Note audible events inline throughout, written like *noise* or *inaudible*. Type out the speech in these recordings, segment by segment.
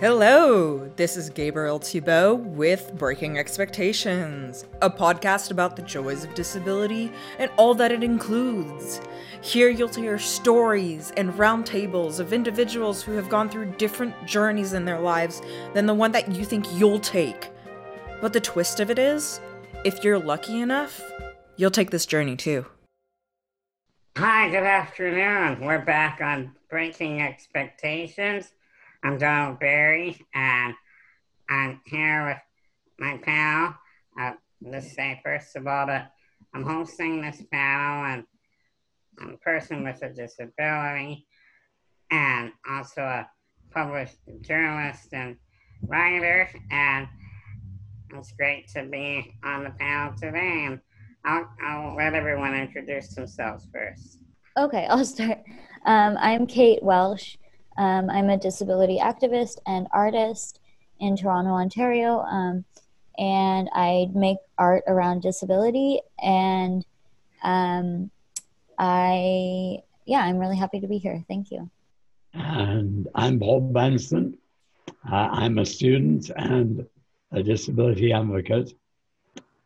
Hello, this is Gabriel Thibault with Breaking Expectations, a podcast about the joys of disability and all that it includes. Here you'll hear stories and roundtables of individuals who have gone through different journeys in their lives than the one that you think you'll take. But the twist of it is, if you're lucky enough, you'll take this journey too. Hi, good afternoon. We're back on Breaking Expectations. I'm Donald Barrie, and I'm here with my pal. Uh, let's say, first of all, that I'm hosting this panel, and I'm a person with a disability, and also a published journalist and writer, and it's great to be on the panel today. And I'll, I'll let everyone introduce themselves first. Okay, I'll start. Um, I'm Kate Welsh. Um, I'm a disability activist and artist in Toronto, Ontario, um, and I make art around disability. And um, I, yeah, I'm really happy to be here. Thank you. And I'm Bob Benson. Uh, I'm a student and a disability advocate.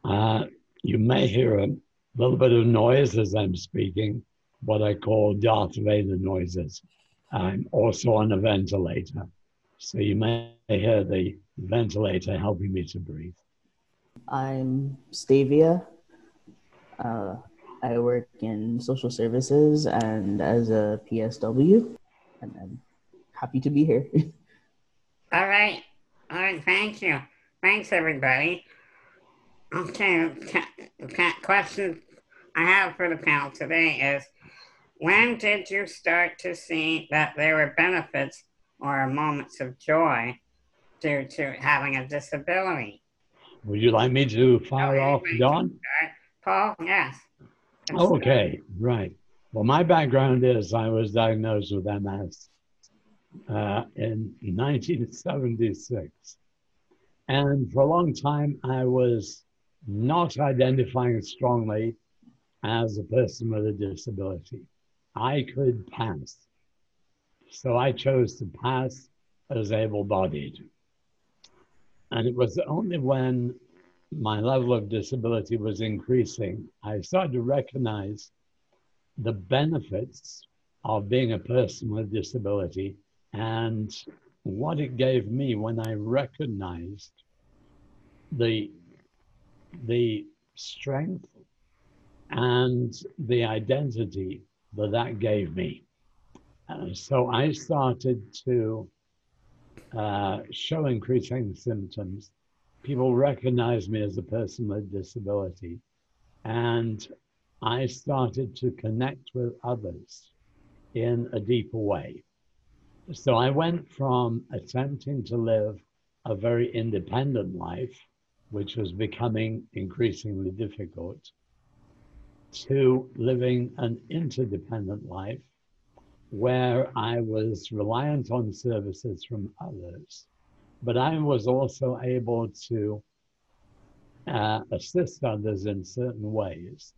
Uh, you may hear a little bit of noise as I'm speaking, what I call Darth Vader noises. I'm also on a ventilator. So you may hear the ventilator helping me to breathe. I'm Stévia. Uh, I work in social services and as a PSW, and I'm happy to be here. *laughs* All right. All right. Thank you. Thanks, everybody. Okay. Question I have for the panel today is when did you start to see that there were benefits or moments of joy due to having a disability? Would you like me to fire off, Don? Paul, yes. Okay, right. Well, my background is I was diagnosed with MS uh, in 1976. And for a long time, I was not identifying strongly as a person with a disability. I could pass. So I chose to pass as able bodied. And it was only when my level of disability was increasing, I started to recognize the benefits of being a person with disability and what it gave me when I recognized the, the strength and the identity that that gave me. Uh, so I started to uh, show increasing symptoms. People recognized me as a person with disability, and I started to connect with others in a deeper way. So I went from attempting to live a very independent life, which was becoming increasingly difficult, to living an interdependent life where I was reliant on services from others, but I was also able to uh, assist others in certain ways.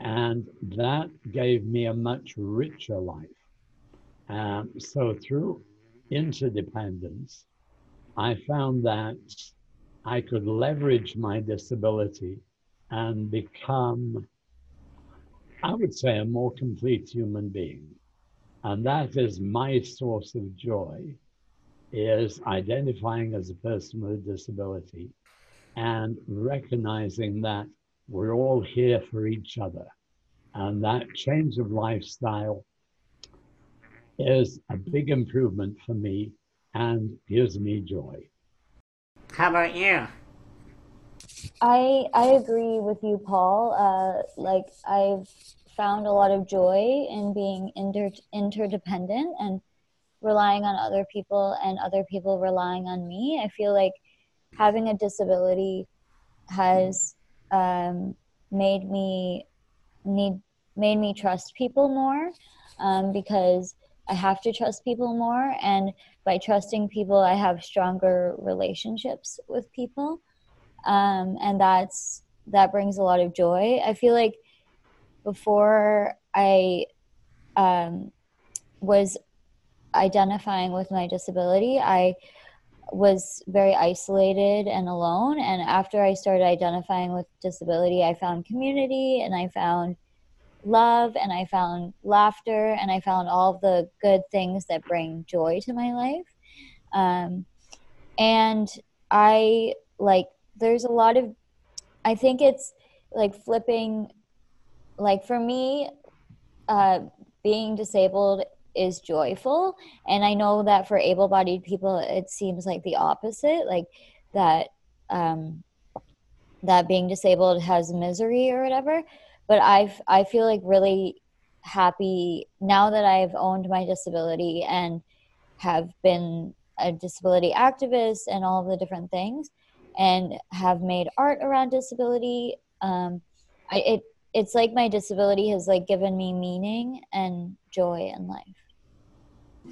And that gave me a much richer life. Um, so through interdependence, I found that I could leverage my disability and become I would say, a more complete human being. And that is my source of joy, is identifying as a person with a disability and recognizing that we're all here for each other. And that change of lifestyle is a big improvement for me and gives me joy. How about you? I I agree with you, Paul. Uh, like I've found a lot of joy in being inter- interdependent and relying on other people and other people relying on me. I feel like having a disability has um, made me need made me trust people more um, because I have to trust people more, and by trusting people, I have stronger relationships with people um, and that's that brings a lot of joy. I feel like before I um, was identifying with my disability, I was very isolated and alone. And after I started identifying with disability, I found community and I found love and I found laughter and I found all the good things that bring joy to my life. Um, and I like, there's a lot of, I think it's like flipping, like for me, uh, being disabled is joyful and i know that for able-bodied people it seems like the opposite like that um that being disabled has misery or whatever but i i feel like really happy now that i've owned my disability and have been a disability activist and all the different things and have made art around disability um I, it it's like my disability has like given me meaning and joy in life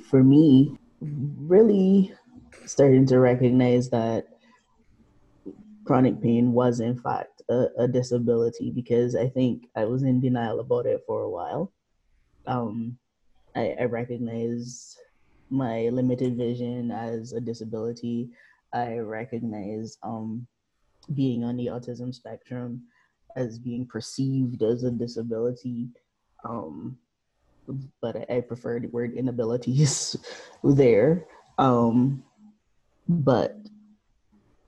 for me, really starting to recognize that chronic pain was in fact a, a, disability because I think I was in denial about it for a while. Um, I, I my limited vision as a disability. I recognize um, being on the autism spectrum as being perceived as a disability. Um, but I, prefer the word inabilities *laughs* there. Um, but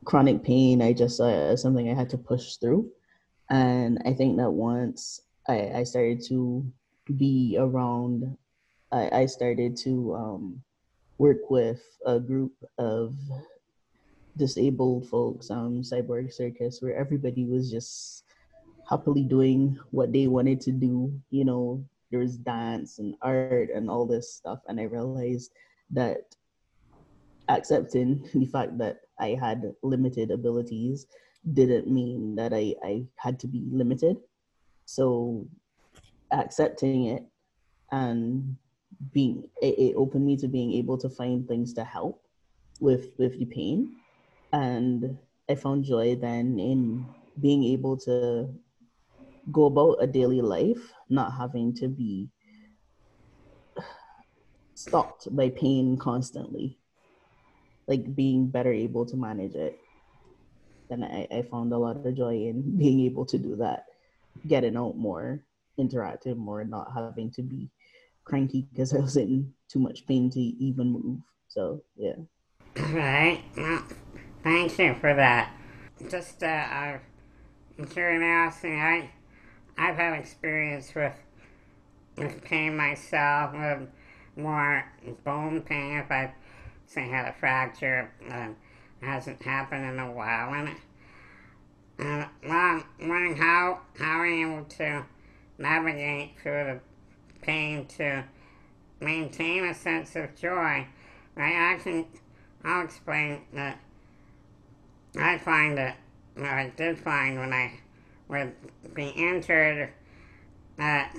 chronic pain, I just uh, something I had to push through, and I think that once I, I started to be around, I, I started to um, work with a group of disabled folks, um, Cyborg Circus, where everybody was just happily doing what they wanted to do, you know, there was dance and art and all this stuff and i realized that accepting the fact that i had limited abilities didn't mean that i, I had to be limited. So accepting it and being it, it opened me to being able to find things to help with with the pain and i found joy then in being able to go about a daily life not having to be stopped by pain constantly like being better able to manage it. And I, I found a lot of joy in being able to do that getting out more interacting more not having to be cranky because *laughs* i was in too much pain to even move. So yeah. Right. Well, thank you for that just uh, out of curiosity i I've had experience with with pain myself, with more bone pain if I say had a fracture that hasn't happened in a while and and well, wondering how how are you able to navigate through the pain to maintain a sense of joy. I can I'll explain that I find that what I did find when I would be entered that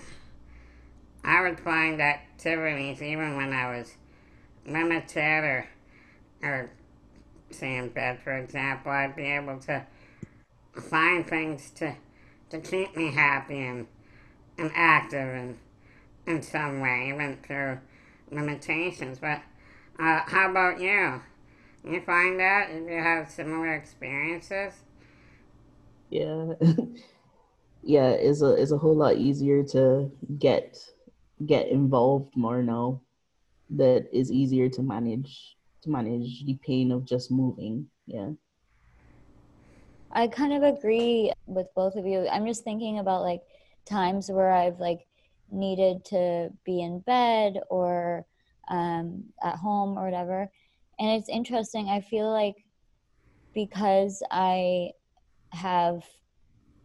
I would find activities even when I was limited or, or say in bed, for example, I'd be able to find things to, to keep me happy and, and active and in some way, even through limitations. But uh, how about you? You find that? if you have similar experiences? yeah *laughs* yeah it's a it's a whole lot easier to get get involved more now that is easier to manage to manage the pain of just moving yeah i kind of agree with both of you i'm just thinking about like times where i've like needed to be in bed or um, at home or whatever and it's interesting i feel like because i have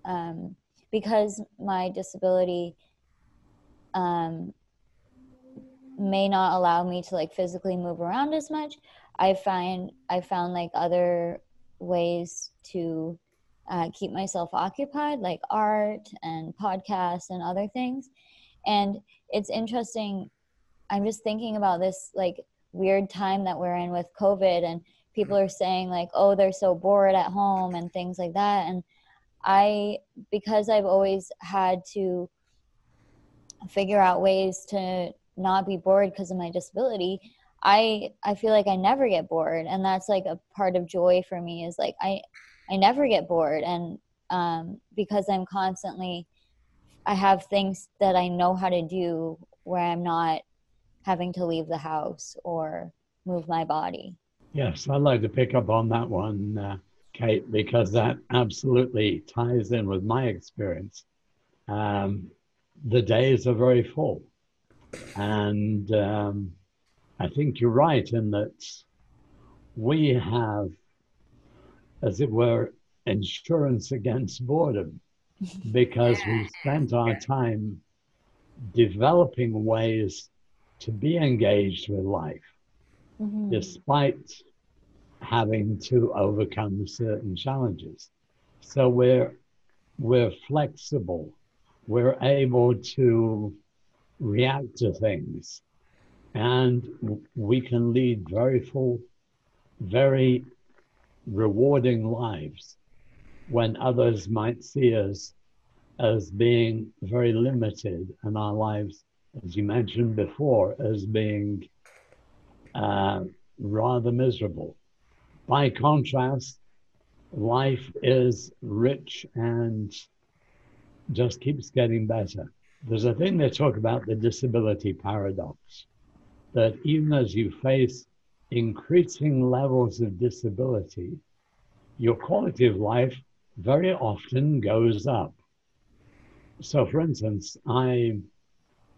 um, because my disability um, may not allow me to like physically move around as much i find i found like other ways to uh, keep myself occupied like art and podcasts and other things. And it's interesting i'm just thinking about this like weird time that we're in with covid and people are saying like oh they're so bored at home and things like that. And i because i've always had to figure out ways to not be bored because of my disability I I feel like I never get bored, and that's like a part of joy for me. Is like I I never get bored, and um, because I'm constantly I have things that I know how to do where I'm not having to leave the house or move my body. Yes, I'd like to pick up on that one, uh, Kate, because that absolutely ties in with my experience. Um, the days are very full. And um, I think you're right in that we have, as it were, insurance against boredom *laughs* because we spent our time developing ways to be engaged with life mm-hmm. despite having to overcome certain challenges. So we're we're flexible. We're able to react to things, and we can lead very full, very rewarding lives when others might see us as being very limited and our lives, as you mentioned before, as being uh, rather miserable. By contrast, life is rich and just keeps getting better. There's a thing they talk about the disability paradox that even as you face increasing levels of disability, your quality of life very often goes up. So, for instance, I,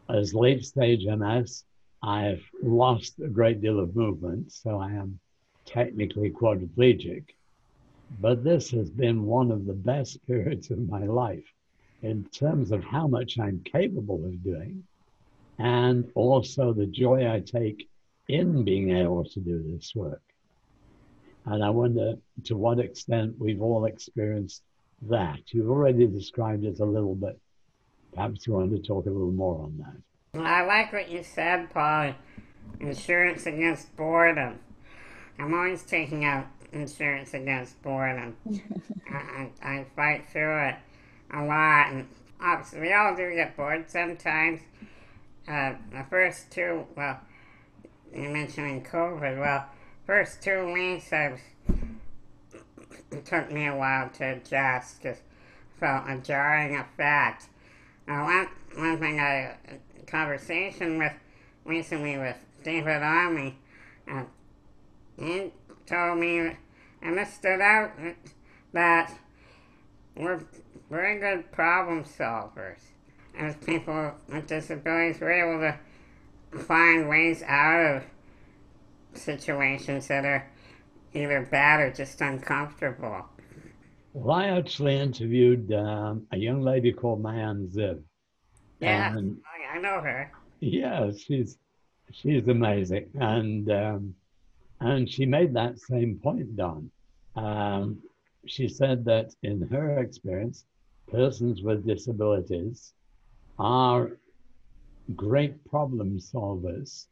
as late stage MS, I've lost a great deal of movement, so I am technically quadriplegic. But this has been one of the best periods of my life in terms of how much I'm capable of doing, and also the joy I take in being able to do this work. And I wonder to what extent we've all experienced that. You've already described it a little bit. Perhaps you want to talk a little more on that. I like what you said, Paul. Insurance against boredom. I'm always taking out insurance against boredom. *laughs* I, I, I, fight through it a lot, and obviously we all do get bored sometimes. Uh, the first two, well, you mentioned COVID. Well, first two weeks, I was, it took me a while to adjust because felt a jarring effect. Now, one, one thing I conversation with recently with David Army, and he told me, and it stood out uh, that we're very good problem solvers. As people with disabilities, we're able to find ways out of situations that are either bad or just uncomfortable. Well, I actually interviewed um, a young lady called Maayan Ziv. Yeah, and, I know her. Yeah, she's she's amazing, and um, and she made that same point, Don. Um, she said that in her experience, persons with disabilities are great problem solvers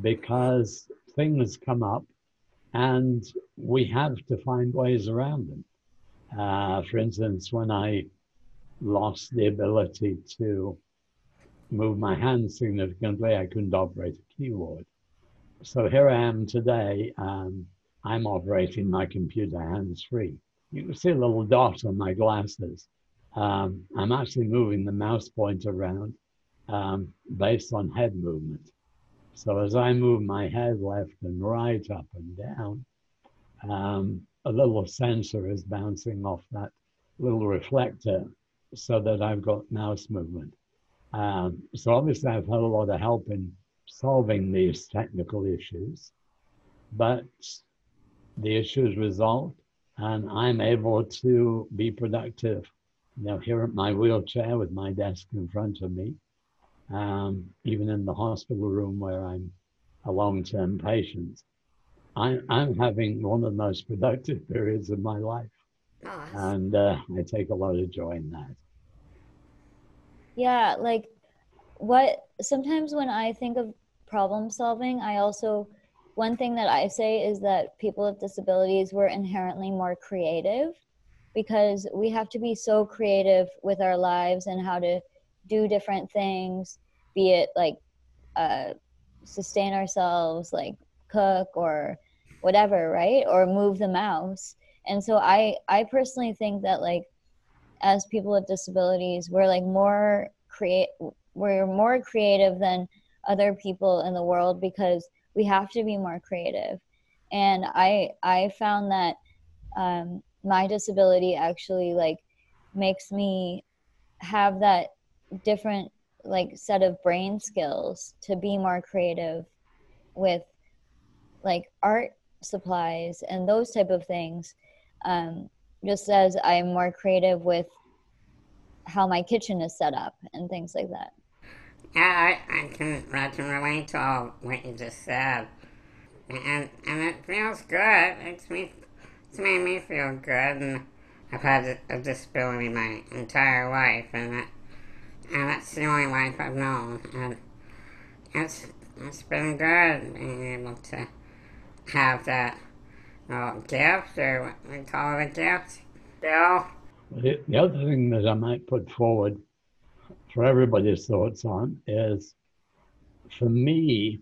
because things come up and we have to find ways around them. Uh, for instance, when I lost the ability to move my hands significantly, I couldn't operate a keyboard. So here I am today. Um, I'm operating my computer hands free. You can see a little dot on my glasses. Um, I'm actually moving the mouse pointer around um, based on head movement. So as I move my head left and right, up and down, um, a little sensor is bouncing off that little reflector so that I've got mouse movement. Um, so obviously I've had a lot of help in solving these technical issues, but the issues resolved and I'm able to be productive. Now here at my wheelchair with my desk in front of me, um, even in the hospital room where I'm a long-term patient, I, I'm having one of the most productive *laughs* periods of my life. Oh, and uh, I take a lot of joy in that yeah like what sometimes when i think of problem solving i also one thing that i say is that people with disabilities were inherently more creative because we have to be so creative with our lives and how to do different things be it like uh, sustain ourselves like cook or whatever, right? Or move the mouse. And so I I personally think that like as people with disabilities, we're like more create we're more creative than other people in the world because we have to be more creative. And I I found that um, my disability actually like makes me have that different like set of brain skills to be more creative with like art supplies and those type of things um, just as i'm more creative with how my kitchen is set up and things like that. Yeah i, I can i can relate to all what you just said. And and it feels good. It's me it's made me feel good and i've had a, disability my entire life and and that's the only life i've known and it's it's been good being able to have that uh, gift, or what we call it a gift, Bill. The, the other thing that I might put forward for everybody's thoughts on is for me,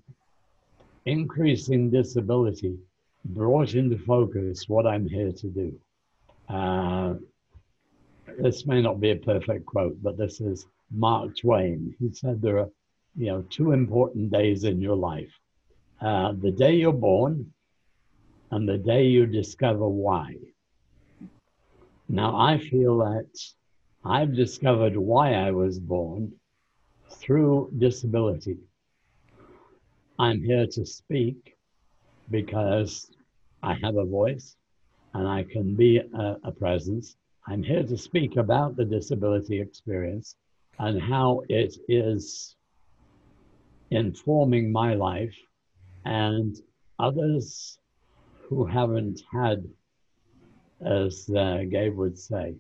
increasing disability brought into focus what I'm here to do. Uh, this may not be a perfect quote, but this is Mark Twain. He said there are, you know, two important days in your life: uh, the day you're born and the day you discover why. Now, I feel that I've discovered why I was born through disability. I'm here to speak because I have a voice and I can be a, a, presence. I'm here to speak about the disability experience and how it is informing my life and others who haven't had, as uh, Gabe would say,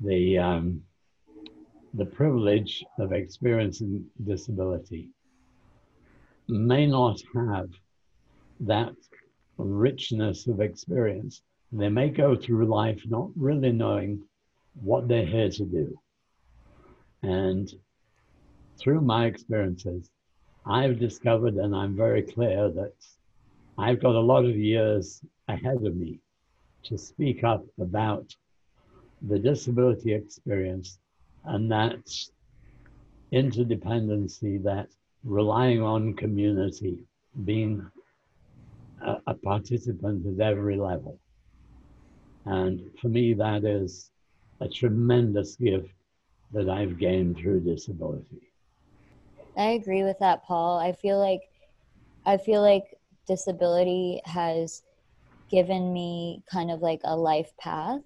the um, the privilege of experiencing disability may not have that richness of experience. They may go through life not really knowing what they're here to do. And through my experiences, I've discovered, and I'm very clear that I've got a lot of years ahead of me to speak up about the disability experience and that interdependency, that relying on community, being a, a participant at every level. And for me, that is a tremendous gift that I've gained through disability. I agree with that, Paul. I feel like I feel like disability has given me kind of like a life path.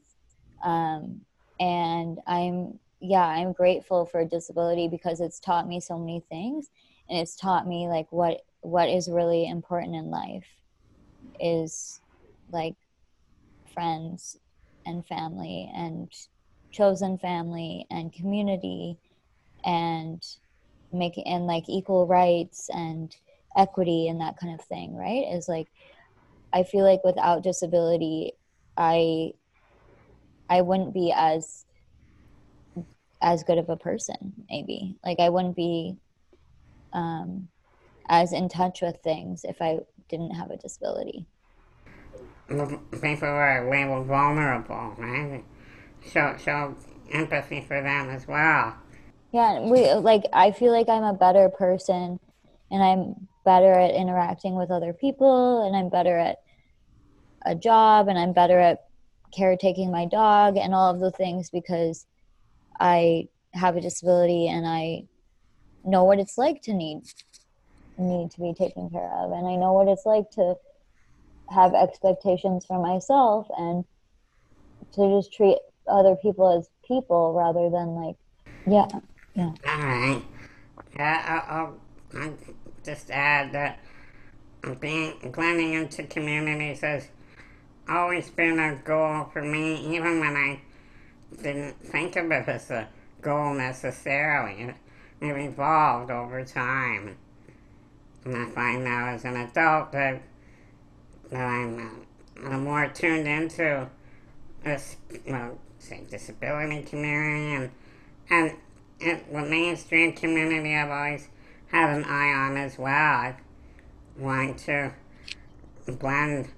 Um, and I'm, yeah, I'm grateful for disability because it's taught me so many things and it's taught me like what, what is really important in life is like friends and family and chosen family and community and making and like equal rights and equity and that kind of thing right? Is like i feel like without disability i i wouldn't be as as good of a person maybe. Like i wouldn't be um as in touch with things if i didn't have a disability. People are labeled vulnerable right? Show so empathy for them as well. Yeah we like i feel like i'm a better person and i'm better at interacting with other people and I'm better at a job and I'm better at caretaking my dog and all of the things because I have a disability and I know what it's like to need need to be taken care of and I know what it's like to have expectations for myself and to just treat other people as people rather than like yeah yeah. All right. Yeah I'll, I'll, just add that being blending into communities has always been a goal for me, even when I didn't think of it as a goal necessarily. It, evolved over time. And I find now as an adult that, that I'm, uh, I'm more tuned into this, well, say, disability community and, and, and the mainstream community I've always have an eye on as well. I want to blend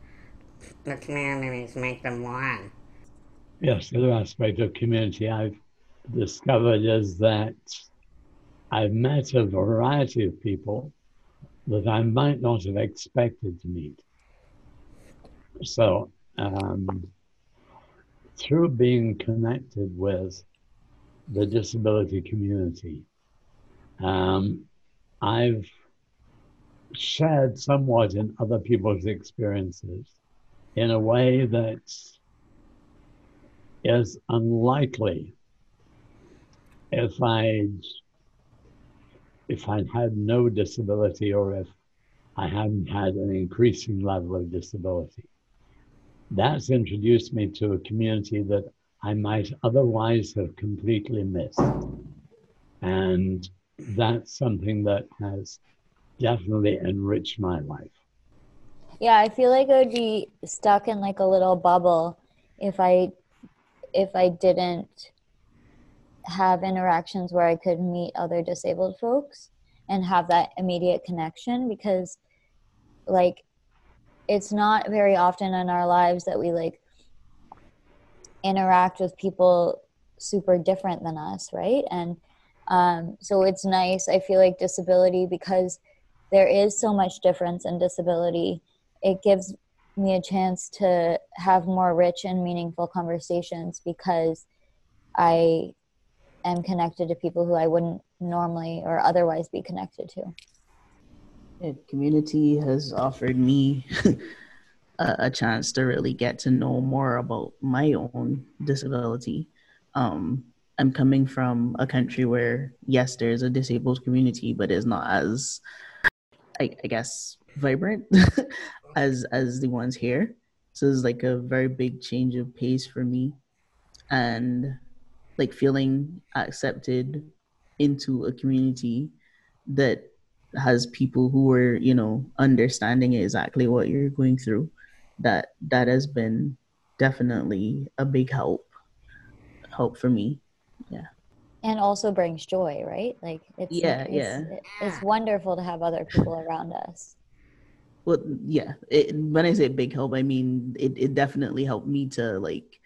the communities, make them one. Yes, the other aspect of community I've discovered is that I've met a variety of people that I might not have expected to meet. So, um, through being connected with the disability community, um, I've shared somewhat in other people's experiences in a way that is unlikely if I'd if I'd had no disability or if I hadn't had an increasing level of disability. That's introduced me to a community that I might otherwise have completely missed. And that's something that has definitely enriched my life. Yeah, I feel like I would be stuck in like a little bubble if I if I didn't have interactions where I could meet other disabled folks and have that immediate connection because like it's not very often in our lives that we like interact with people super different than us, right? And um, so it's nice. I feel like disability because there is so much difference in disability. It gives me a chance to have more rich and meaningful conversations because I am connected to people who I wouldn't normally or otherwise be connected to. Yeah, community has offered me *laughs* a, chance to really get to know more about my own disability. Um, I'm coming from a country where, yes, there's a disabled community, but it's not as, I, I guess, vibrant *laughs* as as the ones here. So it's like a very big change of pace for me, and like feeling accepted into a community that has people who are you know understanding exactly what you're going through that that has been definitely a big help help for me yeah and also brings joy right like it's yeah it's, yeah it's wonderful to have other people around us well yeah it, when i say big help i mean it, it definitely helped me to like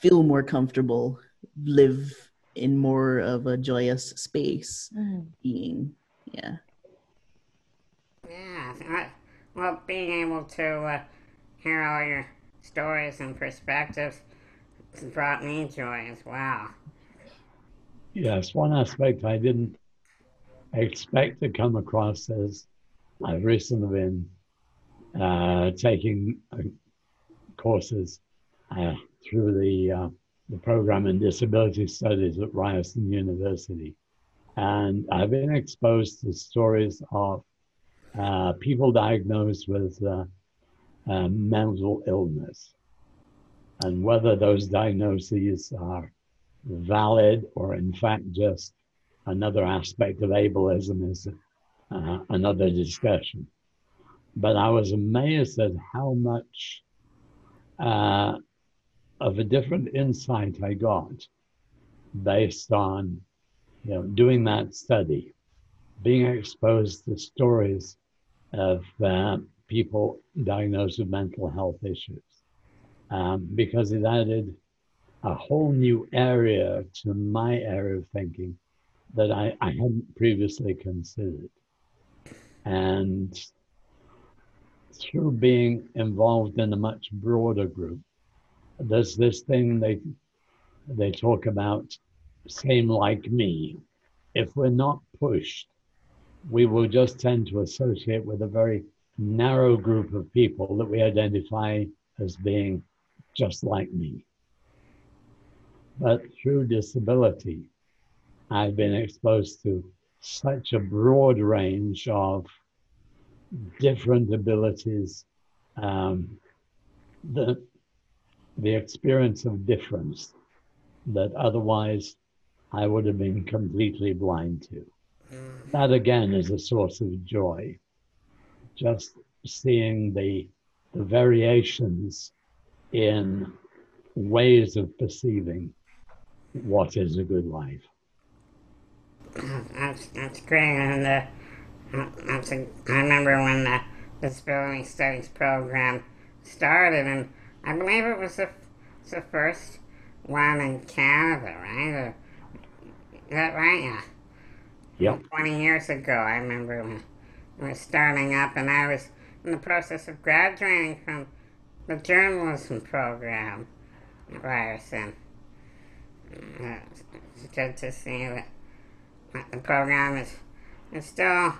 feel more comfortable, live in more of a joyous space, mm. being, yeah. Yeah, well, being able to uh, hear all your stories and perspectives brought me joy as well. Yes, one aspect I didn't expect to come across is I've recently been uh, taking uh, courses uh, through the, uh, the program in disability studies at Ryerson University. And I've been exposed to stories of uh, people diagnosed with mental illness and whether those diagnoses are valid or, in fact, just another aspect of ableism is uh, another discussion. But I was amazed at how much uh, of a different insight I got based on you know doing that study, being exposed to stories of uh, people diagnosed with mental health issues, um, because it added a whole new area to my area of thinking that I, I hadn't previously considered. And through being involved in a much broader group, there's this thing they they talk about same like me if we're not pushed we will just tend to associate with a very narrow group of people that we identify as being just like me but through disability i've been exposed to such a broad range of different abilities um, that the experience of difference that otherwise I would have been completely blind to. That again is a source of joy. Just seeing the, the variations in ways of perceiving what is a good life. That's, that's great. And uh, that's a, I remember when the disability studies program started, and I believe it was the, the first one in Canada, right? Or, is that right? Yeah. Yep. 20 years ago, I remember when it was starting up, and I was in the process of graduating from the journalism program Ryerson. Uh, it's good to see that the program is, is still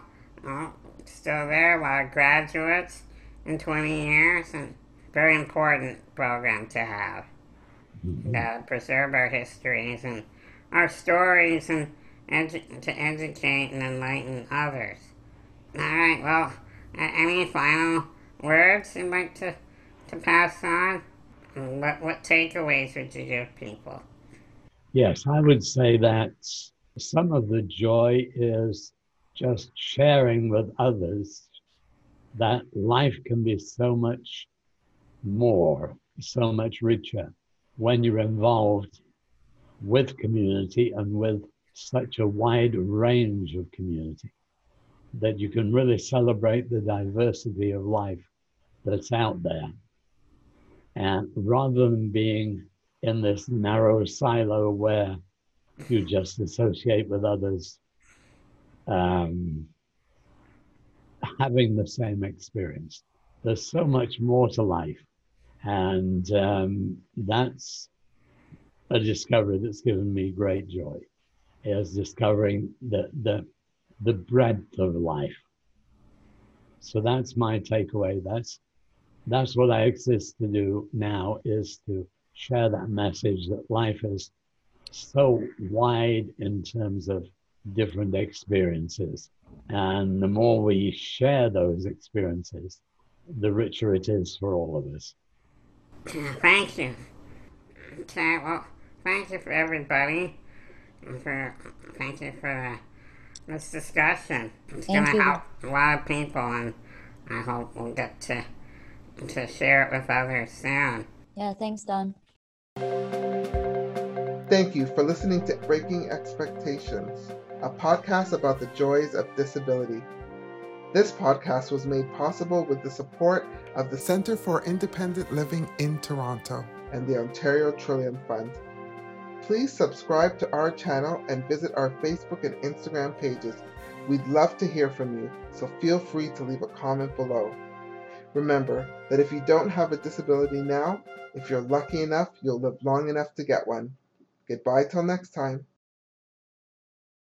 well, still there. A lot of graduates in 20 years, and very important program to have. Mhm. Uh, preserve our histories and our stories and edu- to educate and enlighten others. All right. Well, any final words you'd like to, to pass on? What what takeaways would you give people? Yes, I would say that some of the joy is just sharing with others that life can be so much more, so much richer when you're involved with community and with such a wide range of community that you can really celebrate the diversity of life that's out there. And rather than being in this narrow silo where you just associate with others um, having the same experience. There's so much more to life. And um, that's a discovery that's given me great joy, is discovering the, the, the breadth of life. So that's my takeaway. That's that's what I exist to do now is to share that message that life is so wide in terms of different experiences. And the more we share those experiences, the richer it is for all of us. Thank you. Okay, well, thank you for everybody. and For thank you for uh, this discussion. It's gonna help a lot of people, and I hope we'll get to to share it with others soon. Yeah, thanks, Don. Thank you for listening to Breaking Expectations, a podcast about the joys of disability. This podcast was made possible with the support of the Center for Independent Living in Toronto and the Ontario Trillium Fund. Please subscribe to our channel and visit our Facebook and Instagram pages. We'd love to hear from you, so feel free to leave a comment below. Remember that if you don't have a disability now, if you're lucky enough, you'll live long enough to get one. Goodbye till next time.